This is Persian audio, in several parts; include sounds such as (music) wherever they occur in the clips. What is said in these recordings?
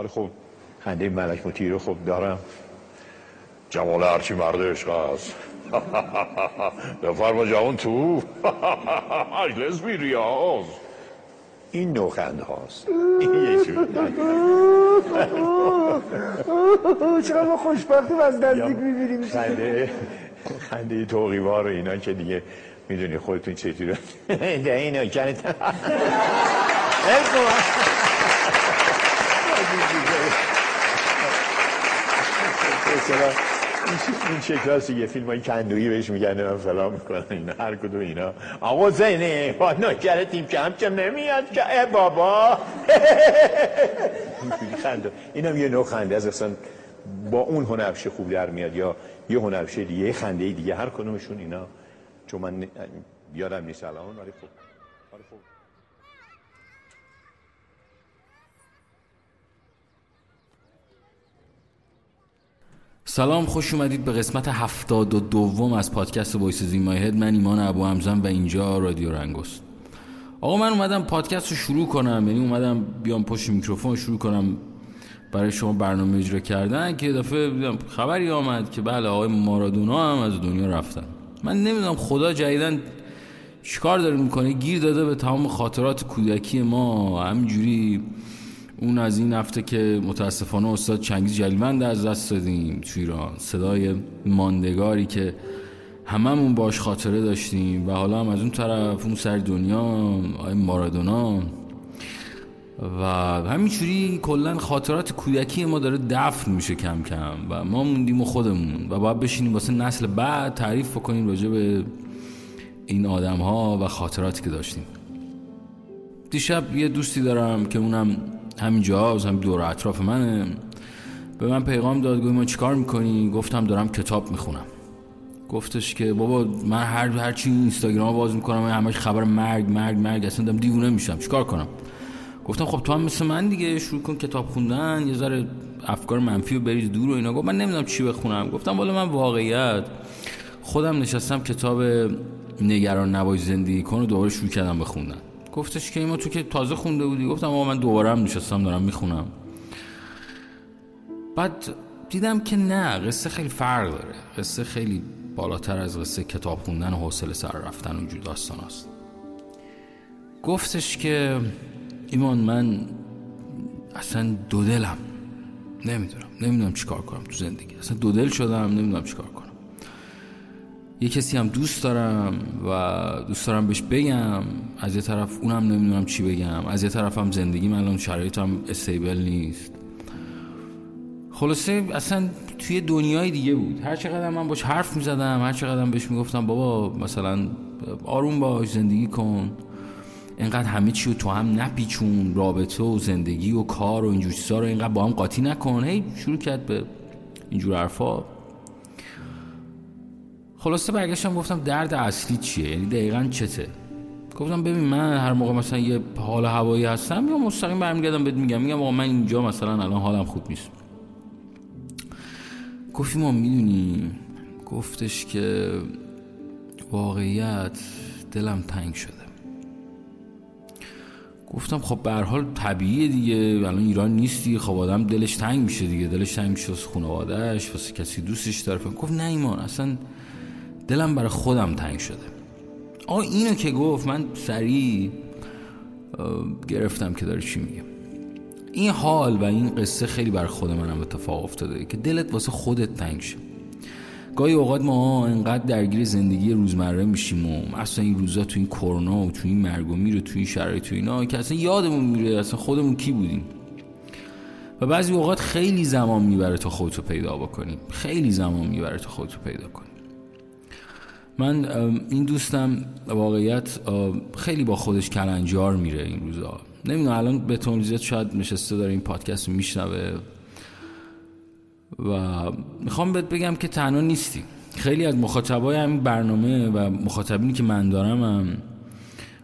حالا خب. خنده ملک مطیع رو خب دارم. جمال هرچی مرد عشق است. (laughs) بفرما جوان تو. (laughs) مجلس بی ریاض. این نوع خنده هاست (laughs) چقدر ما خوشبختیم از نزدیک می‌بینیم. خنده خنده توقیوار و اینا که دیگه می‌دونی خودتون چطوره ده اینو کنید. این شکل هست یه فیلم های کندویی بهش میگن من فلان می‌کنن اینا هر کدوم اینا. آقا زینه با نوکر تیم که همچم نمیاد که ای بابا. (laughs) خنده. اینم یه نوع خنده از اصلا با اون هنرپیشه خوب در میاد یا یه هنرپیشه دیگه یه خنده دیگه هر کدومشون اینا. چون من یادم نیست الان ولی خوب ولی خوب سلام خوش اومدید به قسمت هفتاد و دوم از پادکست Voices In My Head من ایمان ابوحمزه‌م و اینجا رادیو رنگست آقا من اومدم پادکست رو شروع کنم. یعنی اومدم بیام پشت میکروفون شروع کنم برای شما برنامه اجرا کردن که دفعه خبری آمد که بله آقای مارادونا هم از دنیا رفتن. من نمی‌دونم خدا جدیدن چیکار داره می‌کنه. گیر داده به تمام خاطرات کودکی ما. همینجوری اون از این هفته که متاسفانه استاد چنگیز جلیوند از دست دادیم تو ایران. صدای ماندگاری که هممون باش خاطره داشتیم و حالا هم از اون طرف اون سر دنیا آقای مارادونا. و همینجوری کلا خاطرات کودکی ما داره دفن میشه کم کم و ما موندیم و خودمون و باید بشینیم واسه نسل بعد تعریف بکنیم راجع به این آدم ها و خاطراتی که داشتیم. دیشب یه دوستی دارم که اونم همینجا از هم دور اطراف منه. به من پیغام داد گوی ما چیکار می‌کنی؟ گفتم دارم کتاب می‌خونم. گفتش که بابا من هر هر چی اینستاگرام باز می‌کنم همش خبر مرگ مرگ مرگ اصلا دارم دیوونه میشم. چیکار کنم؟ گفتم خب تو هم مثل من دیگه شروع کن کتاب خوندن یه ذره افکار منفی رو بریز دور و اینا. گفت من نمی‌دونم چی بخونم. گفتم والا من واقعیت. خودم نشستم کتاب نگران نباش زندگی کن و دوباره شروع کردم بخوندن گفتش که ما تو که تازه خونده بودی؟ گفتم آقا من دوباره هم نشستم دارم می‌خونم. بعد دیدم که نه قصه خیلی فرق داره. قصه خیلی بالاتر از قصه کتاب خوندن و حوصله سر رفتن اونجور داستان است گفتش که ایمان من اصلا دو دلم. نمی‌دونم. نمی‌دونم چیکار کنم تو زندگی. اصلا دو دل شدم نمی‌دونم چیکار کنم. یه کسی هم دوست دارم و دوست دارم بهش بگم. از یه طرف اونم نمی‌دونم چی بگم. از یه طرف هم زندگی من الان شرایطم استیبل نیست. خلاصه اصلا توی دنیای دیگه بود. هر چقدر من باش حرف می‌زدم هر چقدر بهش می‌گفتم بابا مثلا آروم باش زندگی کن. اینقدر همه چی رو تو هم نپیچون رابطه و زندگی و کار و اینجور چیزا رو اینقدر با هم قاطی نکن. هی شروع کرد به اینجور حرفا. خلاصه برگشتم گفتم درد اصلی چیه؟ یعنی دقیقا چته؟ گفتم ببین من هر موقع مثلا یه حال هوایی هستم یا مستقیم برمیگردم بهت میگم. میگم آقا من اینجا مثلا الان حالم خوب نیست. گفتی ما می‌دونی گفتش که واقعیت دلم تنگ شده. گفتم خب به حال طبیعیه دیگه. الان ایران نیستی خب آدم دلش تنگ میشه دیگه. دلش تنگ میشه واسه خانواده‌اش واسه کسی دوستش داره. گفت نه ایمان اصلا دلم برای خودم تنگ شده. آقا اینو که گفت من سریع گرفتم که داره چی میگه. این حال و این قصه خیلی بر خود منم اتفاق افتاده که دلت واسه خودت تنگ شه. گاهی اوقات ما انقدر درگیر زندگی روزمره میشیم و اصلا این روزا تو این کرونا و تو این مرگ و میره تو این شرایط تو اینا که اصلا یادمون میره اصلا خودمون کی بودیم. و بعضی اوقات خیلی زمان می‌بره تا خودتو پیدا بکنیم خیلی زمان می‌بره تا خودتو پیدا کنیم من این دوستم واقعیت خیلی با خودش کلنجار میره این روزا. نمی‌دونم الان به تونلیزت شاید نشسته داره این پادکست رو میشنوه. و می‌خوام بهت بگم که تنها نیستی. خیلی از مخاطبای همین برنامه و مخاطبینی که من دارم هم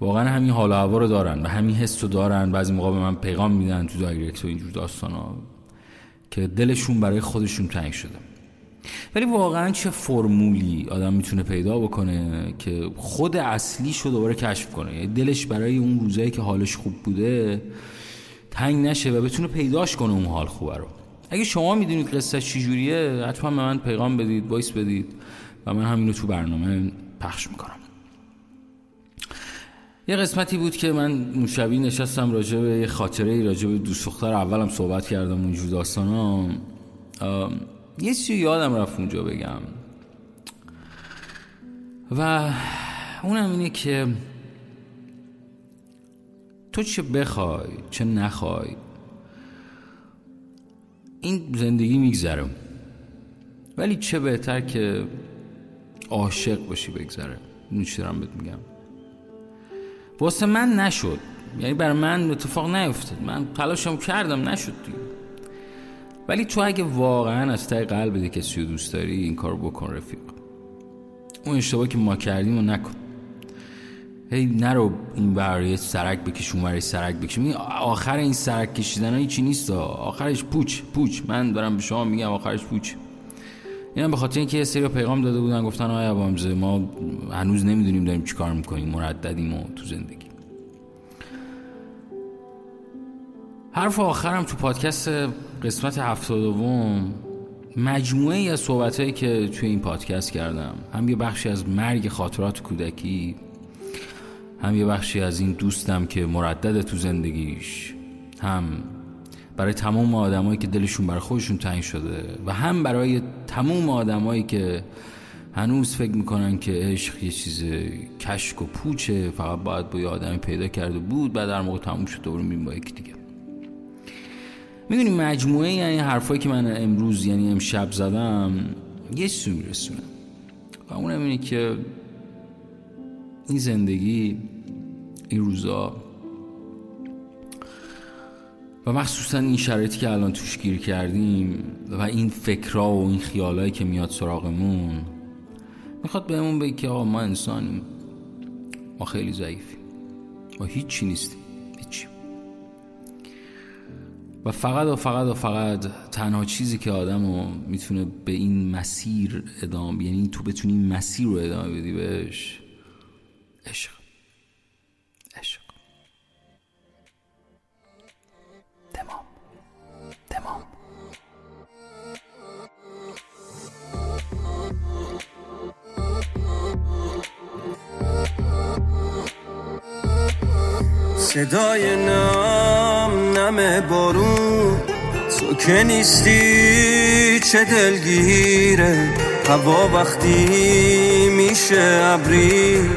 واقعا همین حال و هوا رو دارن و همین حس رو دارن. بعضی موقع به من پیغام میدن تو دایرکت و اینجور داستان ها که دلشون برای خودشون تنگ شده. ولی واقعا چه فرمولی آدم می‌تونه پیدا بکنه که خود اصلیش رو دوباره کشف کنه. یعنی دلش برای اون روزایی که حالش خوب بوده تنگ نشه و بتونه پیداش کنه اون حال خوبه رو. اگه شما می‌دونید قصه چجوریه حتما به من پیغام بدید وایس بدید و من همینو تو برنامه پخش می‌کنم. یه قسمتی بود که من شبی نشستم راجع به یه خاطره راجع به دوست دختر اولم صحبت کردم اونجور داستانا یه چیزی یادم رفت اونجا بگم. و اونم اینه که تو چه بخوای چه نخوای این زندگی میگذره. ولی چه بهتر که عاشق باشی بگذره. این چی دارم بهت میگم؟ واسه من نشد. یعنی بر من اتفاق نیفتاد. من تلاشم کردم نشد دیگه. ولی تو اگه واقعا از تای قلب کسی رو دوست داری این کار بکن رفیق. اون اشتباهی که ما کردیم رو نکن. هی نرو این برای سرک بکش اون برای سرک بکش. آخر این سرک کشیدن هیچی نیست آخرش پوچ پوچ. من دارم به شما میگم آخرش پوچ. اینم به خاطر اینکه یه سری پیغام داده بودن گفتن آیا ابامزه ما هنوز نمی‌دونیم داریم چیکار می‌کنیم مرددیم و تو زندگی. حرف آخرم تو پادکست قسمت هفتاد دوم مجموعه ای از صحبت که توی این پادکست کردم. هم یه بخشی از مرگ خاطرات کودکی هم یه بخشی از این دوستم که مردد تو زندگیش هم برای تمام آدمایی که دلشون برای خودشون تنگ شده و هم برای تمام آدمایی که هنوز فکر می‌کنن که عشق یه چیز کشک و پوچه فقط باید با یه آدمی پیدا کرده بود بعد در موقع تموم شد دوباره با یکی دیگه. می‌دونی مجموعه یعنی حرفایی که من امروز یعنی امشب زدم یه چیزی میرسونه. و اونم اینه که این زندگی این روزا و مخصوصا این شرایطی که الان توش گیر کردیم و این فکرها و این خیالایی که میاد سراغمون می‌خواد بهمون بگی که آقا ما انسانیم ما خیلی ضعیفیم. ما هیچی نیستیم. هیچی. و فقط و فقط و فقط تنها چیزی که آدم می‌تونه به این مسیر ادامه یعنی تو بتونی مسیر رو ادامه بدی بهش عشق. عشق. تمام. تمام. صدای نم نم بارون. تو که نیستی چه دلگیره؟ هوا وقتی میشه ابری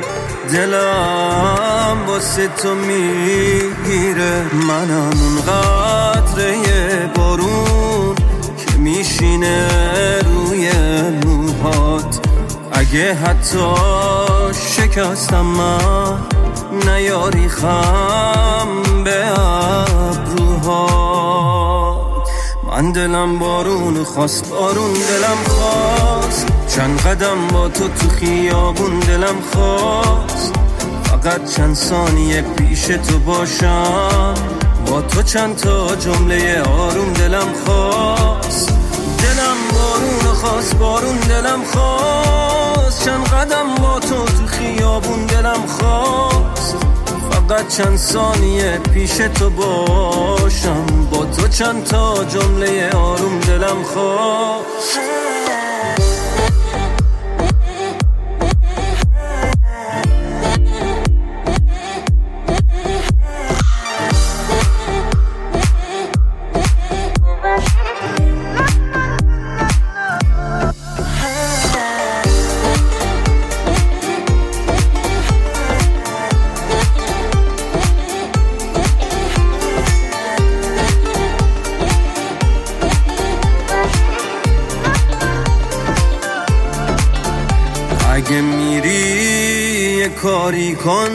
دلم واسه تو می‌گیره. منم اون قطره بارون که میشینه روی موهات. اگه حتی شکستم من نیاری خم من دلم بارون خواست بارون دلم خواست. چند قدم با تو تو خیابون دلم خواست. فقط چند ثانیه پیش تو باشم. با تو چند تا جمله آروم دلم خواست. دلم بارون خواست بارون دلم خواست. چند قدم با تو تو خیابون دلم خواست. فقط چند ثانیه پیش تو باشم. با تو چند تا جمله آروم دلم خواست. کاری کن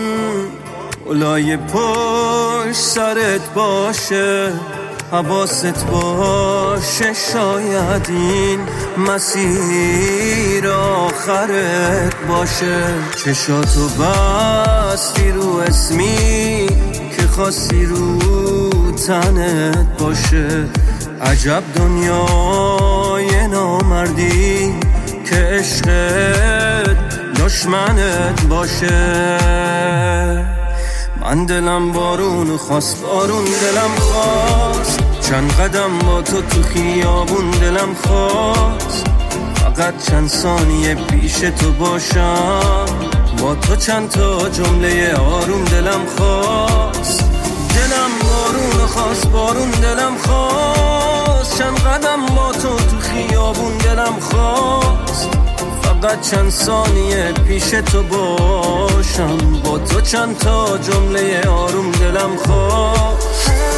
اولای پشت سرت باشه حواست باشه شاید این مسیر آخرت باشه. چشاتو بستی رو اسمی که خواستی رو تنت باشه. عجب دنیای نامردی که عشقت دشمنت باشه. من دلم بارون خواست بارون دلم خواست. چند قدم با تو تو خیابون دلم خواست. فقط چند ثانیه پیش تو باشم. با تو چند تا جمله آروم دلم خواست. دلم بارون خواست بارون دلم خواست. چند قدم با تو تو خیابون دلم خواست. فقط چند ثانیه پیش تو باشم. با تو چند تا جمله آروم دلم خواست